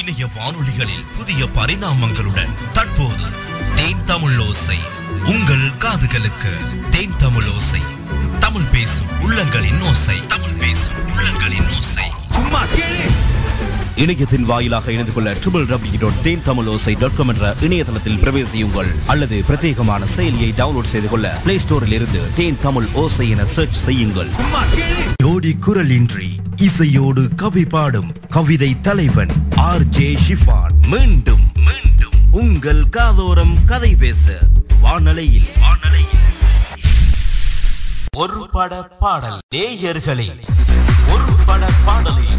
இணைய வானொலிகளில் புதிய பரிணாமங்களுடன் தற்போது தேன் தமிழ் ஓசை. உங்கள் காதுகளுக்கு தேன் தமிழ் ஓசை. தமிழ் பேசும் உள்ளங்களின் ஓசை. தமிழ் பேசும் உள்ளங்களின் ஓசை. சும்மா கேளு. இணையத்தின் வாயிலாக இணைந்து கொள்ள triple W dot Then Tamil Osai dot com என்ற இணையதளத்தில் பிரவேசியுங்கள். அல்லது பிரத்யேகமான செயலியை டவுன்லோட் செய்து கொள்ள பிளே ஸ்டோரில் இருந்து தேன் தமிழ் ஓசை என சர்ச் செய்யுங்கள். ஜோடி குரலின்றி இசையோடு கவி பாடும் கவிதை தலைவன் ஆர் ஜே ஷிஃபான். மீண்டும் மீண்டும் உங்கள் காதோரம் கதை பேச வானலையில் வானலையில். ஒரு பட பாடல் நேயர்களே. ஒரு பட பாடலில்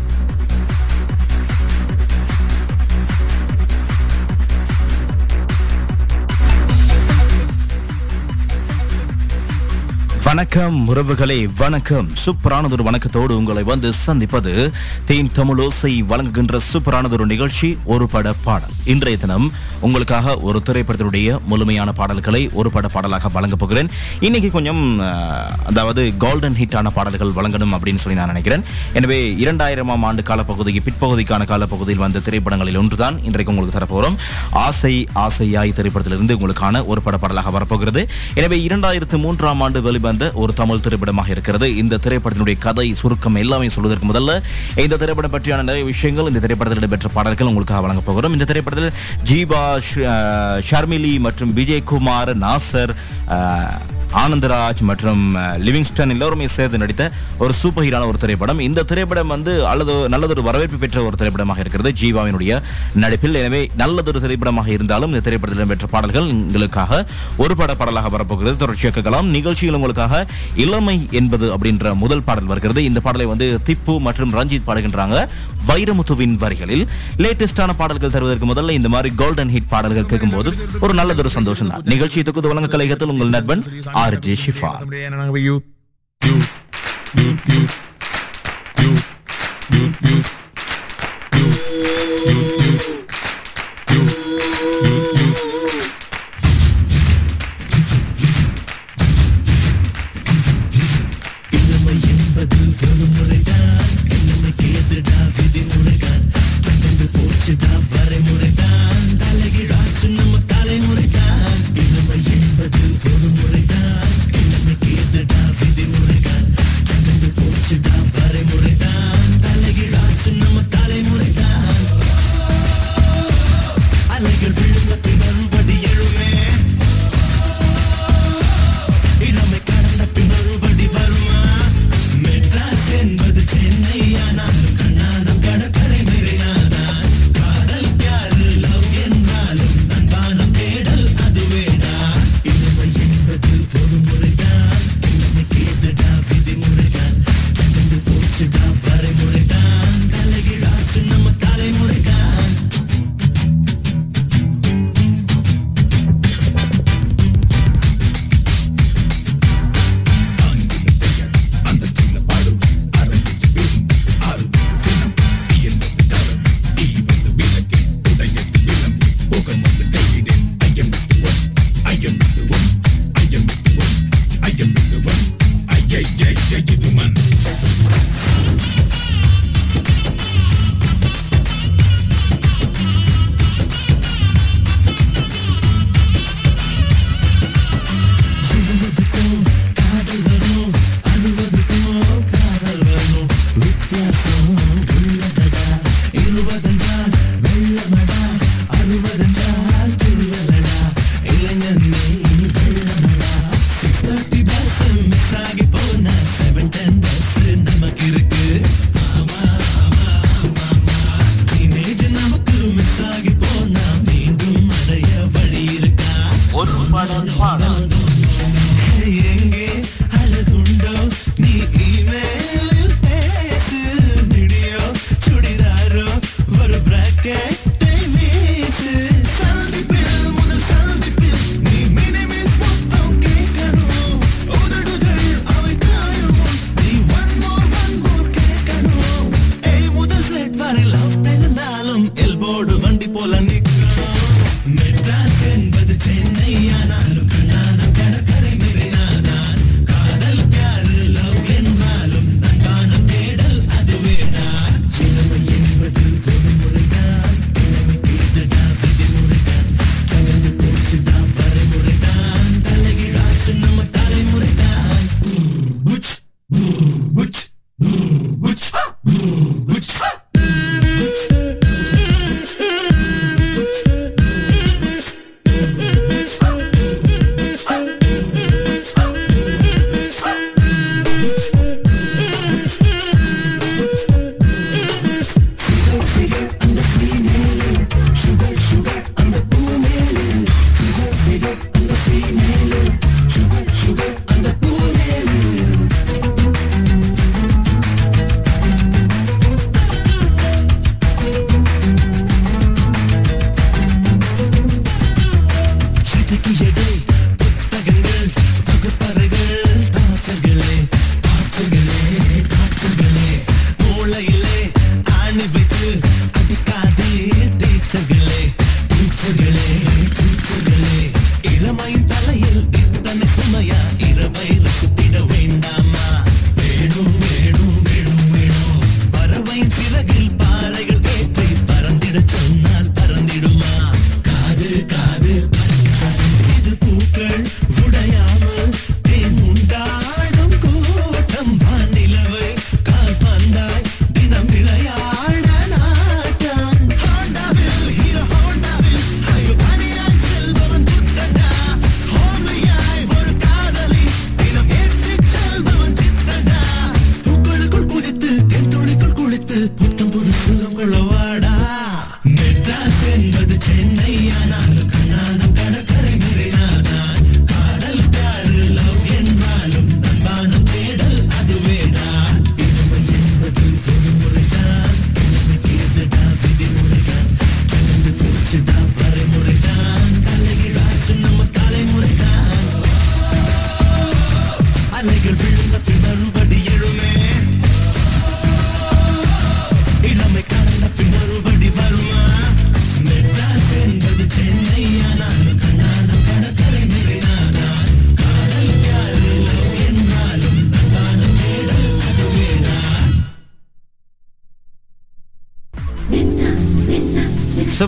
வணக்கம் உறவுகளே வணக்கம். சூப்பரானதொரு வணக்கத்தோடு உங்களை வந்து சந்திப்பது தீம் தமிழோசை வழங்குகின்ற சூப்பரானதொரு நிகழ்ச்சி ஒரு பட பாடல். இன்றைய தினம் உங்களுக்காக ஒரு திரைப்படத்தினுடைய முழுமையான பாடல்களை ஒரு பட பாடலாக வழங்கப் போகிறேன். இன்னைக்கு கொஞ்சம் அதாவது கோல்டன் ஹிட்டான பாடல்கள் வழங்கணும் அப்படின்னு சொல்லி நான் நினைக்கிறேன். எனவே இரண்டாயிரமாம் ஆண்டு காலப்பகுதிக்கு பிற்பகுதிக்கான காலப்பகுதியில் வந்த திரைப்படங்களில் ஒன்றுதான் இன்றைக்கு உங்களுக்கு தரப்போகிறோம் ஆசை ஆசையாய் திரைப்படத்திலிருந்து உங்களுக்கான ஒரு பட பாடலாக வரப்போகிறது. எனவே இரண்டாயிரத்து மூன்றாம் ஆண்டு வெளிவந்த ஒரு தமிழ் திரைப்படமாக இருக்கிறது. இந்த திரைப்படத்தினுடைய கதை சுருக்கம் எல்லாமே சொல்வதற்கு முதல்ல இந்த திரைப்படம் பற்றியான நிறைய விஷயங்கள் இந்த திரைப்படத்தில் இடம்பெற்ற பாடல்கள் உங்களுக்காக வழங்கப் போகிறோம். இந்த திரைப்படத்தில் ஜீபா ஷர்மிலி மற்றும் விஜயகுமார் நாசர் ஆனந்தராஜ் மற்றும் லிவிங்ஸ்டன் எல்லோருமே சேர்ந்து நடித்த ஒரு சூப்பர் ஹீரான ஒரு திரைப்படம். இந்த திரைப்படம் வந்து அல்லது நல்லதொரு வரவேற்பு பெற்ற ஒரு திரைப்படமாக இருக்கிறது ஜீவாவினுடைய நடிப்பில். எனவே நல்லதொரு திரைப்படமாக இருந்தாலும் இந்த திரைப்படத்தில் இடம்பெற்ற பாடல்கள் உங்களுக்காக ஒரு பட பாடலாக வரப்போகிறது. தொடர்ச்சியாக கேட்கலாம் நிகழ்ச்சியில் உங்களுக்காக இளமை என்பது அப்படின்ற முதல் பாடல் வருகிறது. இந்த பாடலை வந்து திப்பு மற்றும் ரஞ்சித் பாடுகின்றாங்க. வைரமுத்துவின் வரிகளில் லேட்டஸ்டான பாடல்கள் தருவதற்கு முதல்ல இந்த மாதிரி கோல்டன் ஹிட் பாடல்கள் கேட்கும்போது ஒரு நல்லதொரு சந்தோஷம் தான் நிகழ்ச்சி தொகுதி வழங்க கழகத்தில் உங்கள் நண்பன் ஆர் ஜே ஷிஃபா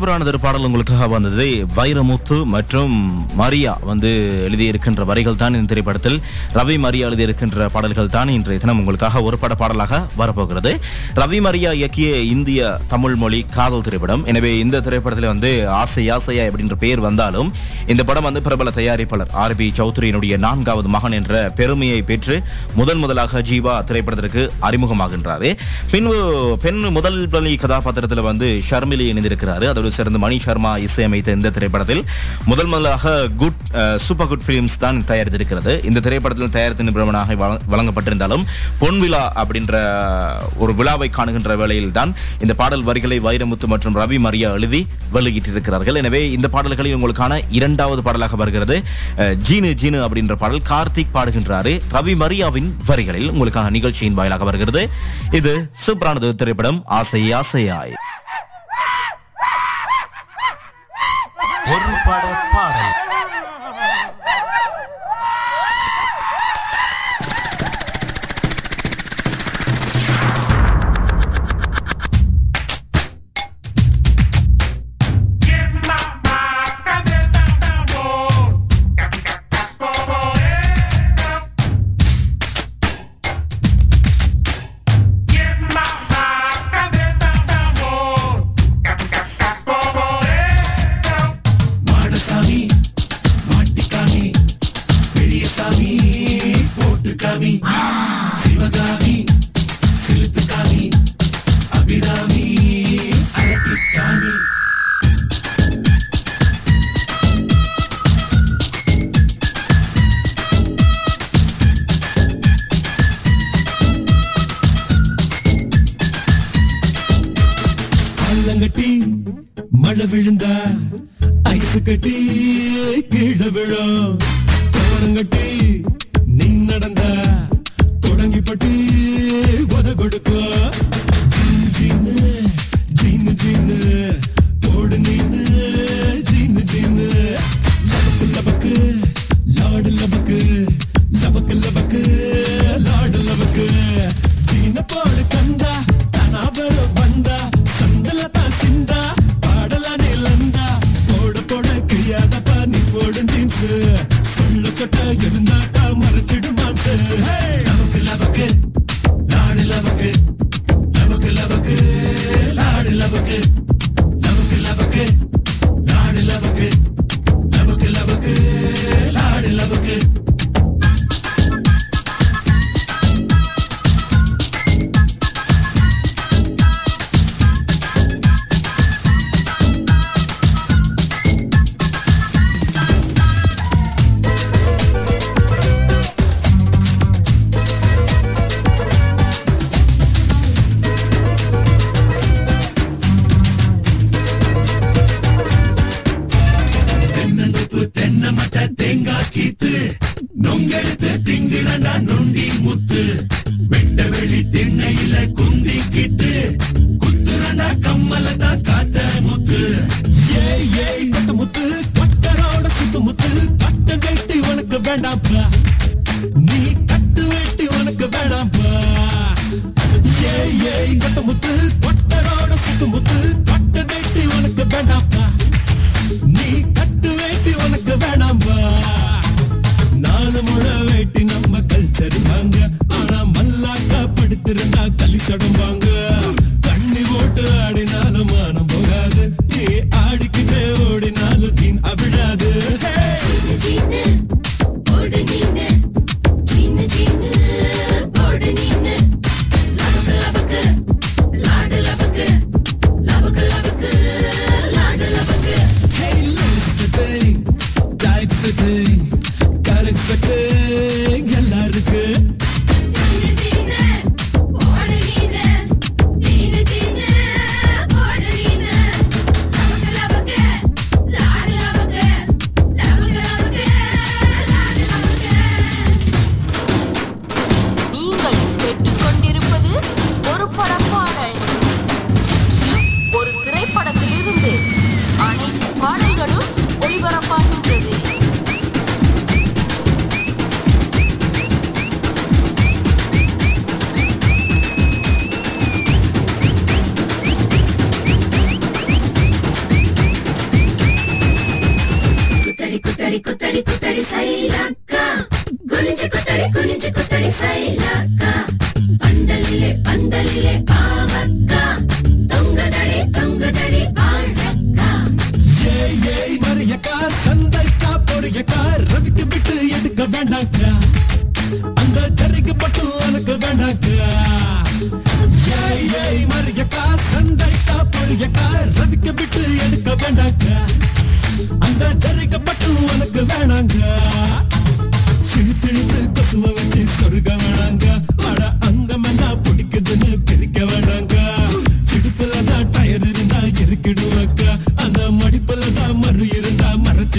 சிவரானதர் பாடல் உங்களுக்காக வந்தது. வைரமுத்து மற்றும் மரியா வந்து எழுதியிருக்கின்ற வரிகள் தான் இந்த திரைப்படத்தில். ரவி மரியா எழுதியிருக்கின்ற பாடல்கள் தான் இன்றைய தினம் உங்களுக்காக ஒரு பட பாடலாக வரப்போகிறது. ரவி மரியா இயக்கிய இந்திய தமிழ் மொழி காதல் திரைப்படம். எனவே இந்த திரைப்படத்தில் வந்து ஆசை ஆசையா அப்படின்ற பெயர் வந்தாலும் இந்த படம் வந்து பிரபல தயாரிப்பாளர் ஆர் பி சௌத்ரியினுடைய நான்காவது மகன் என்ற பெருமையை பெற்று முதன் முதலாக ஜீவா திரைப்படத்திற்கு அறிமுகமாகின்றாரு. பின்பு பெண் முதல் பள்ளி கதாபாத்திரத்தில் வந்து ஷர்மிலி இணைந்திருக்கிறாரு. அதோட சேர்ந்து மணி சர்மா இசையமைத்த இந்த திரைப்படத்தில் முதல் முதலாக குட் சூப்பர் குட் ஃபிலிம்ஸ் தான் தயாரித்திருக்கிறது. இந்த திரைப்படத்தில் தயாரித்த நிபுணனாக வழங்கப்பட்டிருந்தாலும் பொன் விழா அப்படின்ற ஒரு விழாவை காணுகின்ற வேளையில் தான் இந்த பாடல் வரிகளை வைரமுத்து மற்றும் ரவி மரியா எழுதி வெளியிட்டிருக்கிறார்கள். எனவே இந்த பாடல்களில் உங்களுக்கான இரண்டாவது பாடலாக வருகிறது. அஹ், ஜீனு ஜீனு அப்படின்ற பாடல் கார்த்திக் பாடுகின்றாரு. ரவி மரியாவின் வரிகளில் உங்களுக்கான நிகழ்ச்சியின் வாயிலாக வருகிறது. இது சூப்பரானது திரைப்படம் ஆசை ஆசையாய். ஒரு பட பாடல். வாழ விழுந்தா ஐசு கட்டி கீழே விழும் கட்டி நீ நடந்தா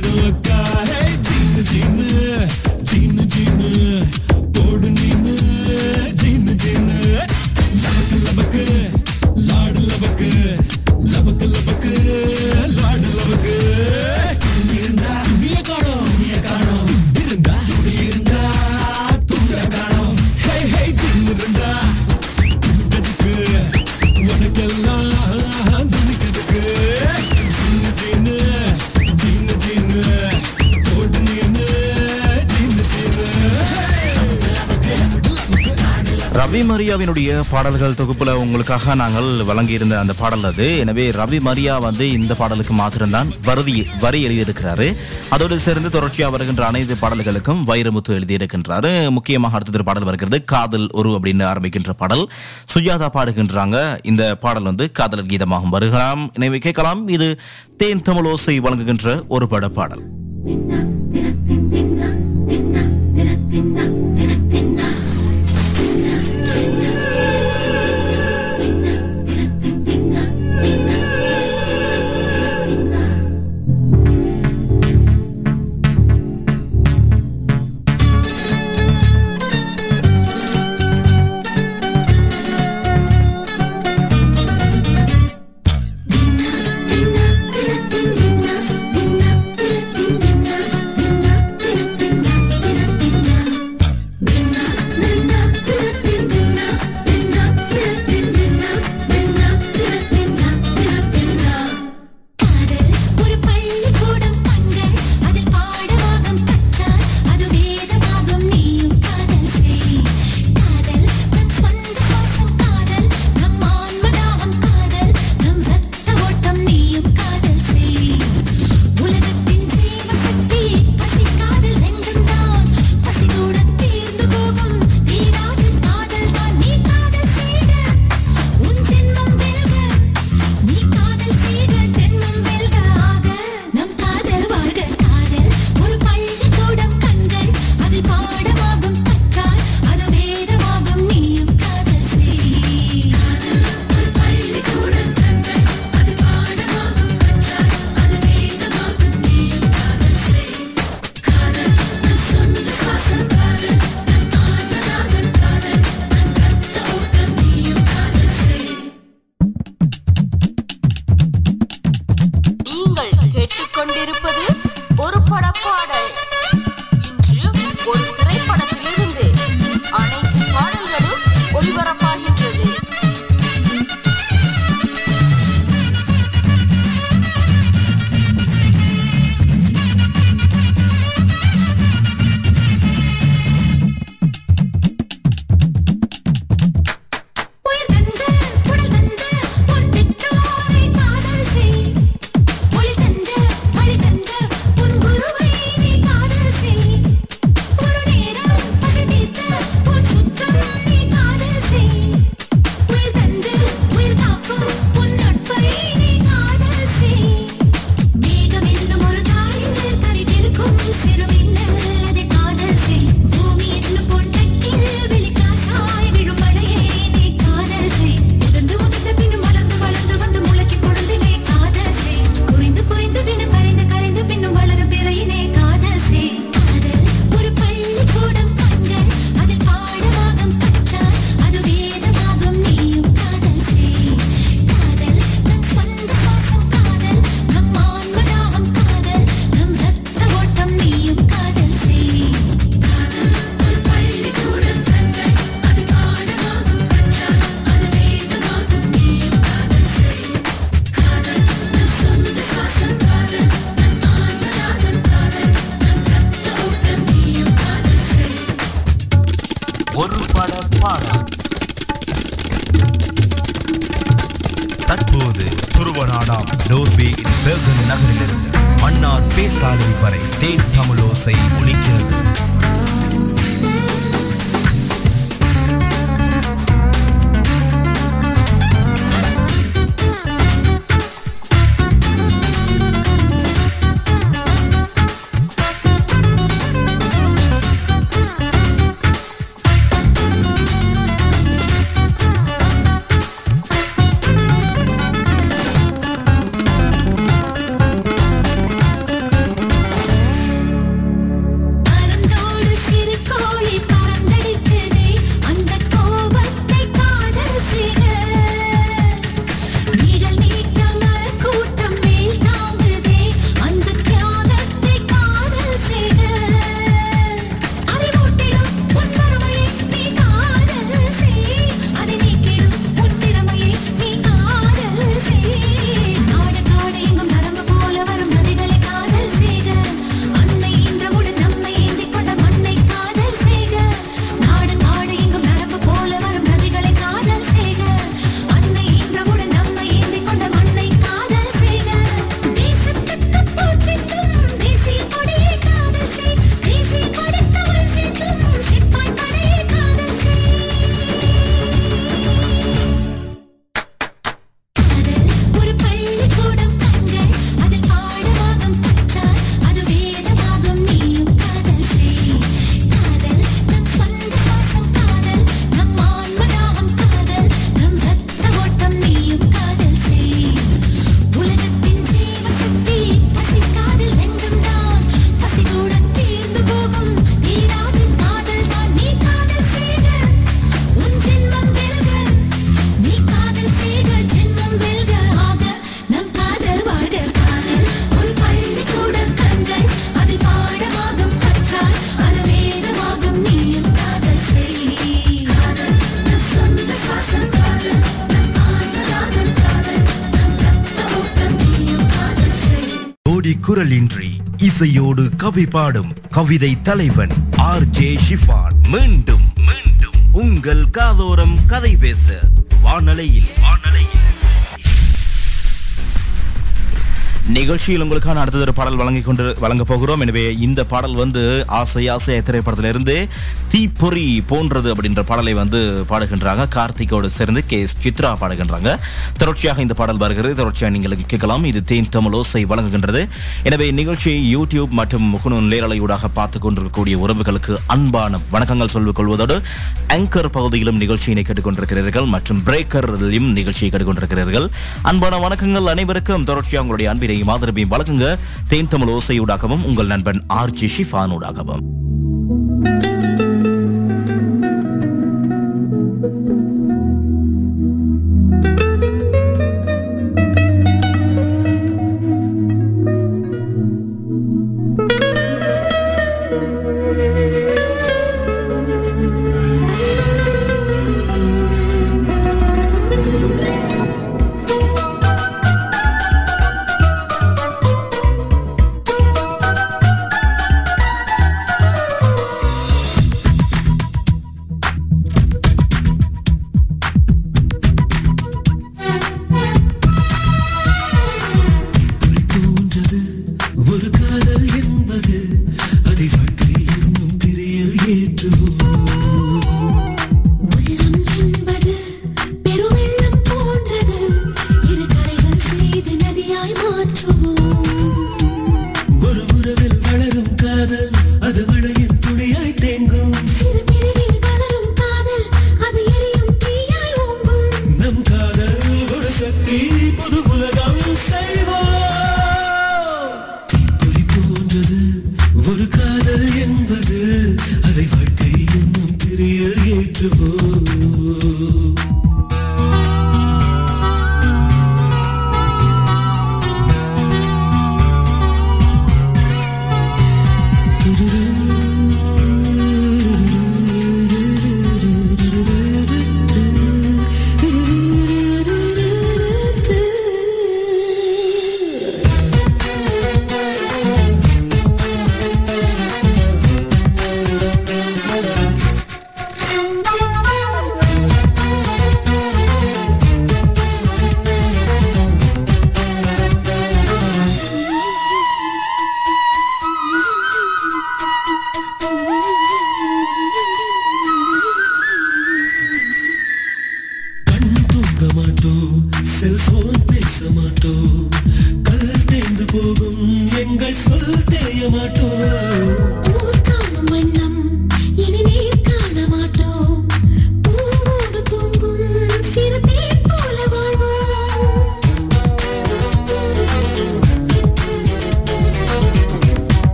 should have looked மரியாவினுடைய பாடல்கள் தொகுப்புல உங்களுக்காக நாங்கள் வழங்கியிருந்த அந்த பாடல் அது. எனவே ரவி மரியா வந்து இந்த பாடலுக்கு மாத்திரம்தான் வருதி வரி எழுதியிருக்கிறாரு. அதோடு சேர்ந்து தொடர்ச்சியாக வருகின்ற அனைத்து பாடல்களுக்கும் வைரமுத்து எழுதியிருக்கின்றாரு. முக்கியமாக அடுத்த பாடல் வருகிறது காதல் ஒரு அப்படின்னு ஆரம்பிக்கின்ற பாடல். சுஜாதா பாடுகின்றாங்க. இந்த பாடல் வந்து காதலர் கீதமாகவும் வருகலாம் எனவே கேட்கலாம் இது தேன் தமிழோசை வழங்குகின்ற ஒரு பட பாடல் இன்றி இசையோடு கவி பாடும் கவிதை தலைவன் ஆர் ஜே ஷிஃபான். மீண்டும் மீண்டும் உங்கள் காதோரம் கதை பேச வானலையில். வானலையில் நிகழ்ச்சியில் உங்களுக்கான அடுத்தது ஒரு பாடல் வழங்கிக் கொண்டு வழங்க போகிறோம். எனவே இந்த பாடல் வந்து ஆசை ஆசை திரைப்படத்திலிருந்து தீப்பொறி போன்றது அப்படின்ற பாடலை வந்து பாடுகின்றாங்க. கார்த்திகோடு சேர்ந்து கே சித்ரா பாடுகின்றாங்க. தொடர்ச்சியாக இந்த பாடல் வருகிறது. தொடர்ச்சியாக நீங்கள் கேட்கலாம். இது தேன் தமிழோசை வழங்குகின்றது. எனவே நிகழ்ச்சியை யூடியூப் மற்றும் முகநூல் நேரலையூடாக பார்த்து கொண்டிருக்கக்கூடிய உறவுகளுக்கு அன்பான வணக்கங்கள் சொல்லிக் கொள்வதோடு ஆங்கர் பகுதியிலும் நிகழ்ச்சியினை கேட்டுக்கொண்டிருக்கிறீர்கள் மற்றும் பிரேக்கர்லையும் நிகழ்ச்சியை கேட்டுக்கொண்டிருக்கிறீர்கள். அன்பான வணக்கங்கள் அனைவருக்கும் தொடர்ச்சியாக உங்களுடைய அன்பினையும் ஆதரவையும் வழங்குங்க. தேன் தமிழ் ஓசையூடாகவும் உங்கள் நண்பன் ஆர்ஜி ஷிஃபானூடாகவும்.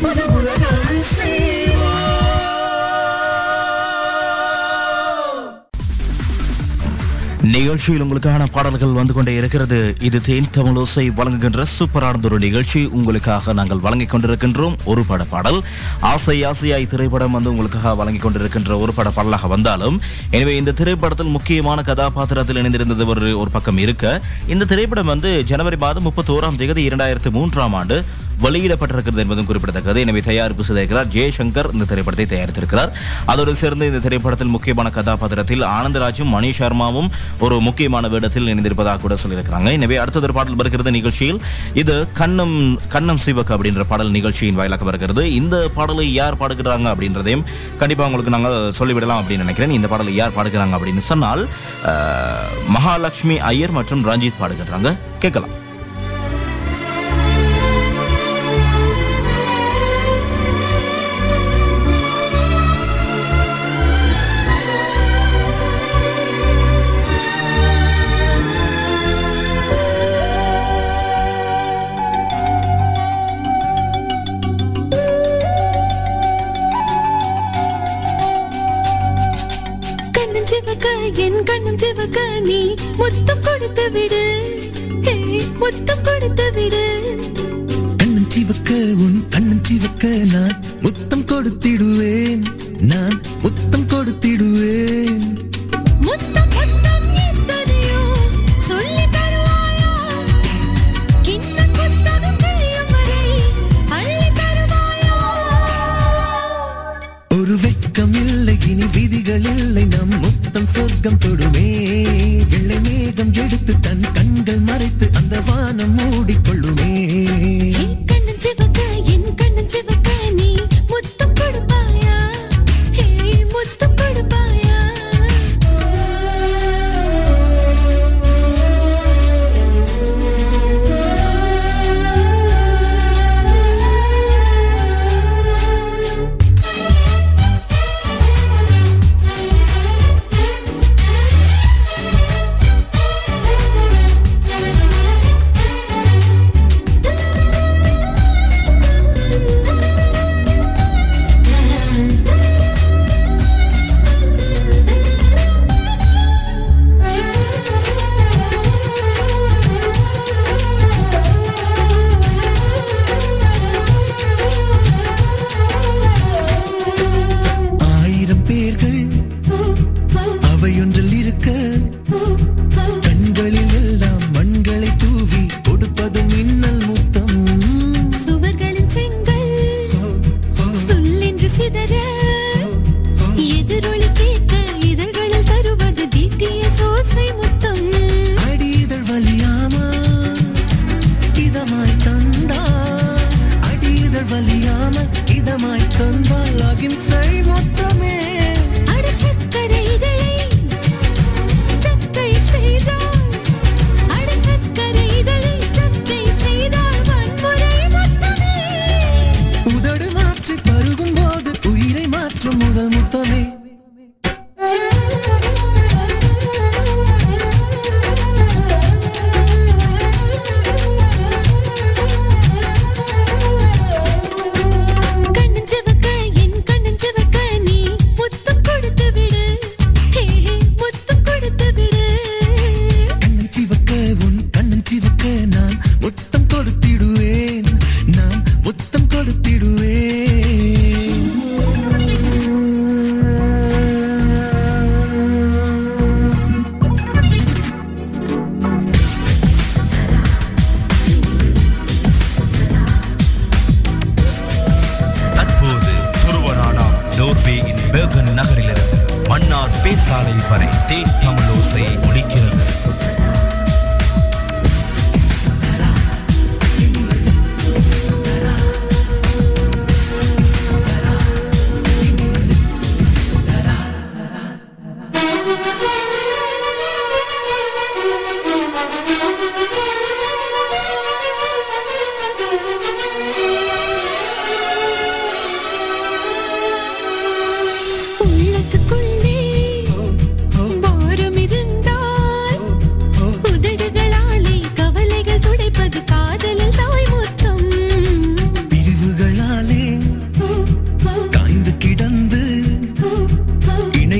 புது உலகம் நிகழ்ச்சியில் உங்களுக்கான பாடல்கள் வந்து கொண்டே இருக்கிறது. இது தேன் தமிழோசை வழங்குகின்ற சூப்பரான ஒரு நிகழ்ச்சி. உங்களுக்காக நாங்கள் வழங்கிக் கொண்டிருக்கின்றோம். ஒரு பட பாடல். ஆசை ஆசையாய் திரைப்படம் வந்து உங்களுக்காக வழங்கிக் கொண்டிருக்கின்ற ஒரு பட பாடலாக வந்தாலும் எனவே இந்த திரைப்படத்தில் முக்கியமான கதாபாத்திரத்தில் இணைந்திருந்தது ஒரு ஒரு பக்கம் இருக்க. இந்த திரைப்படம் வந்து ஜனவரி மாதம் முப்பத்தோராம் தேதி இரண்டாயிரத்து மூன்றாம் ஆண்டு வெளியிடப்பட்டிருக்கிறது என்பதும் குறிப்பிடத்தக்கது. எனவே தயாரிப்பு செய்திருக்கிறார் ஜெயசங்கர் இந்த திரைப்படத்தை தயாரித்திருக்கிறார். அதோடு சேர்ந்து இந்த திரைப்படத்தில் முக்கியமான கதாபாத்திரத்தில் ஆனந்தராஜும் மணி சர்மாவும் ஒரு முக்கியமான வேடத்தில் இணைந்திருப்பதாக கூட சொல்லியிருக்கிறாங்க. எனவே அடுத்தது ஒரு பாடல் வருகிறது நிகழ்ச்சியில். இது கண்ணம் கண்ணம் சிவக் அப்படின்ற பாடல் நிகழ்ச்சியின் வாயிலாக வருகிறது. இந்த பாடலை யார் பாடுகிறாங்க அப்படின்றதையும் கண்டிப்பா உங்களுக்கு நாங்கள் சொல்லிவிடலாம் அப்படின்னு நினைக்கிறேன். இந்த பாடலை யார் பாடுகிறாங்க அப்படின்னு சொன்னால் மகாலட்சுமி ஐயர் மற்றும் ரஞ்சித் பாடுகிறாங்க. கேட்கலாம். முத்தம் கொடுத்து விடு. ஹே, முத்தம் கொடுத்து விடு. கண்ணன் சிவக்க உன் கண்ணன் சிவக்க நான் முத்தம் கொடுத்திடுவேன். நான்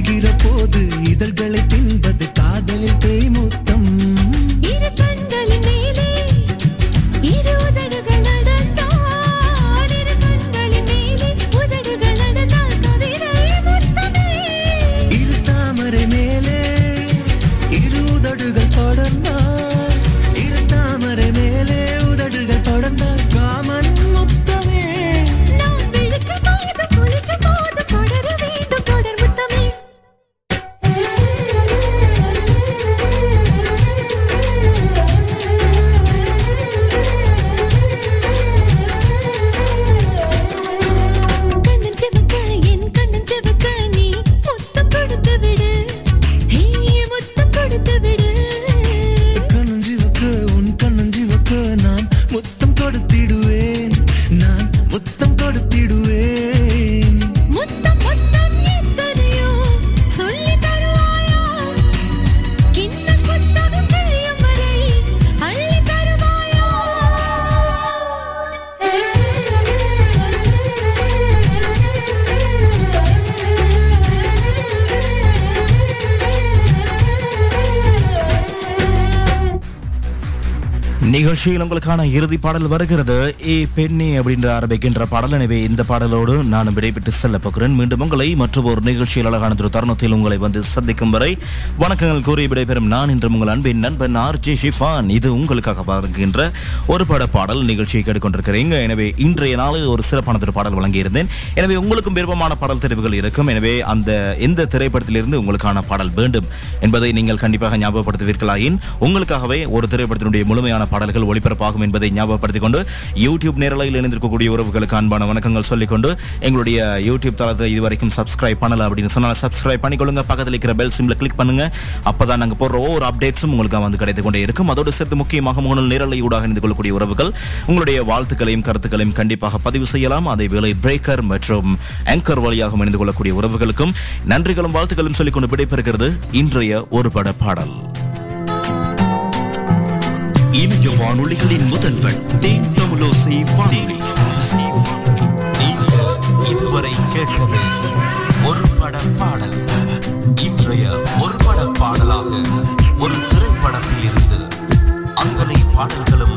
இணைகிற போது இதழ்களை தின்பது காதலில் பேய். நிகழ்ச்சியில் உங்களுக்கான இறுதி பாடல் வருகிறது. ஏ பெண்ணே அப்படின்ற ஆரம்பிக்கின்ற பாடல். எனவே இந்த பாடலோடு நான் விடைபெற்று செல்ல போகிறேன். மீண்டும் உங்களை மற்றும் ஒரு நிகழ்ச்சியில் அழகான ஒரு தருணத்தில் உங்களை வந்து சந்திக்கும் வரை வணக்கங்கள் கூறி விடைபெறும் நான் இன்று உங்கள் அன்பின் நண்பன் ஆர் ஜே ஷிஃபான். இது உங்களுக்காக வருகின்ற ஒரு பட பாடல் நிகழ்ச்சியை கேட்டுக்கொண்டிருக்கிறீங்க. எனவே இன்றைய நாளில் ஒரு சிறப்பான ஒரு பாடல் வழங்கியிருந்தேன். எனவே உங்களுக்கும் விருப்பமான பாடல் தெரிவுகள் இருக்கும். எனவே அந்த எந்த திரைப்படத்திலிருந்து உங்களுக்கான பாடல் வேண்டும் என்பதை நீங்கள் கண்டிப்பாக ஞாபகப்படுத்துவீர்களாயின் உங்களுக்காகவே ஒரு திரைப்படத்தினுடைய முழுமையான பாடல்கள் ஒளிபரப்பாகும் என்பதை ஞாபகப்படுத்திக் கொண்டு யூடியூப் நேரலையில் இணைந்திருக்கக்கூடிய உறவுகளுக்கு அன்பான வணக்கங்கள் சொல்லிக்கொண்டு எங்களுடைய யூடியூப் தளத்தை இதுவரைக்கும் சப்ஸ்கிரைப் பண்ணல அப்படின்னு சொன்னால் சப்ஸ்கிரைப் பண்ணிக்கொள்ளுங்க. பக்கத்தில் இருக்கிற பெல் சிம்ல கிளிக் பண்ணுங்க. அப்பதான் நாங்க போடுற ஒவ்வொரு அப்டேட்ஸும் உங்களுக்கு வந்து கிடைத்துக் கொண்டே இருக்கும். அதோடு சேர்த்து முக்கியமாக முகநூல் நேரலை ஊடாக இணைந்து கொள்ளக்கூடிய உறவுகள் உங்களுடைய வாழ்த்துக்களையும் கருத்துக்களையும் கண்டிப்பாக பதிவு செய்யலாம். அதே வேளை பிரேக்கர் மற்றும் ஆங்கர் வழியாக இணைந்து கொள்ளக்கூடிய உறவுகளுக்கும் நன்றிகளும் வாழ்த்துக்களும் சொல்லிக்கொண்டு விடைபெறுகிறது இன்றைய ஒரு பட பாடல். இணைய வானொலிகளின் முதல்வர் தேன் தமிழோசை வானொலி. இதுவரை கேட்டது ஒரு பட பாடல். இன்றைய ஒரு பட பாடலாக ஒரு திரைப்படத்தில் இருந்து அத்தனை பாடல்களும்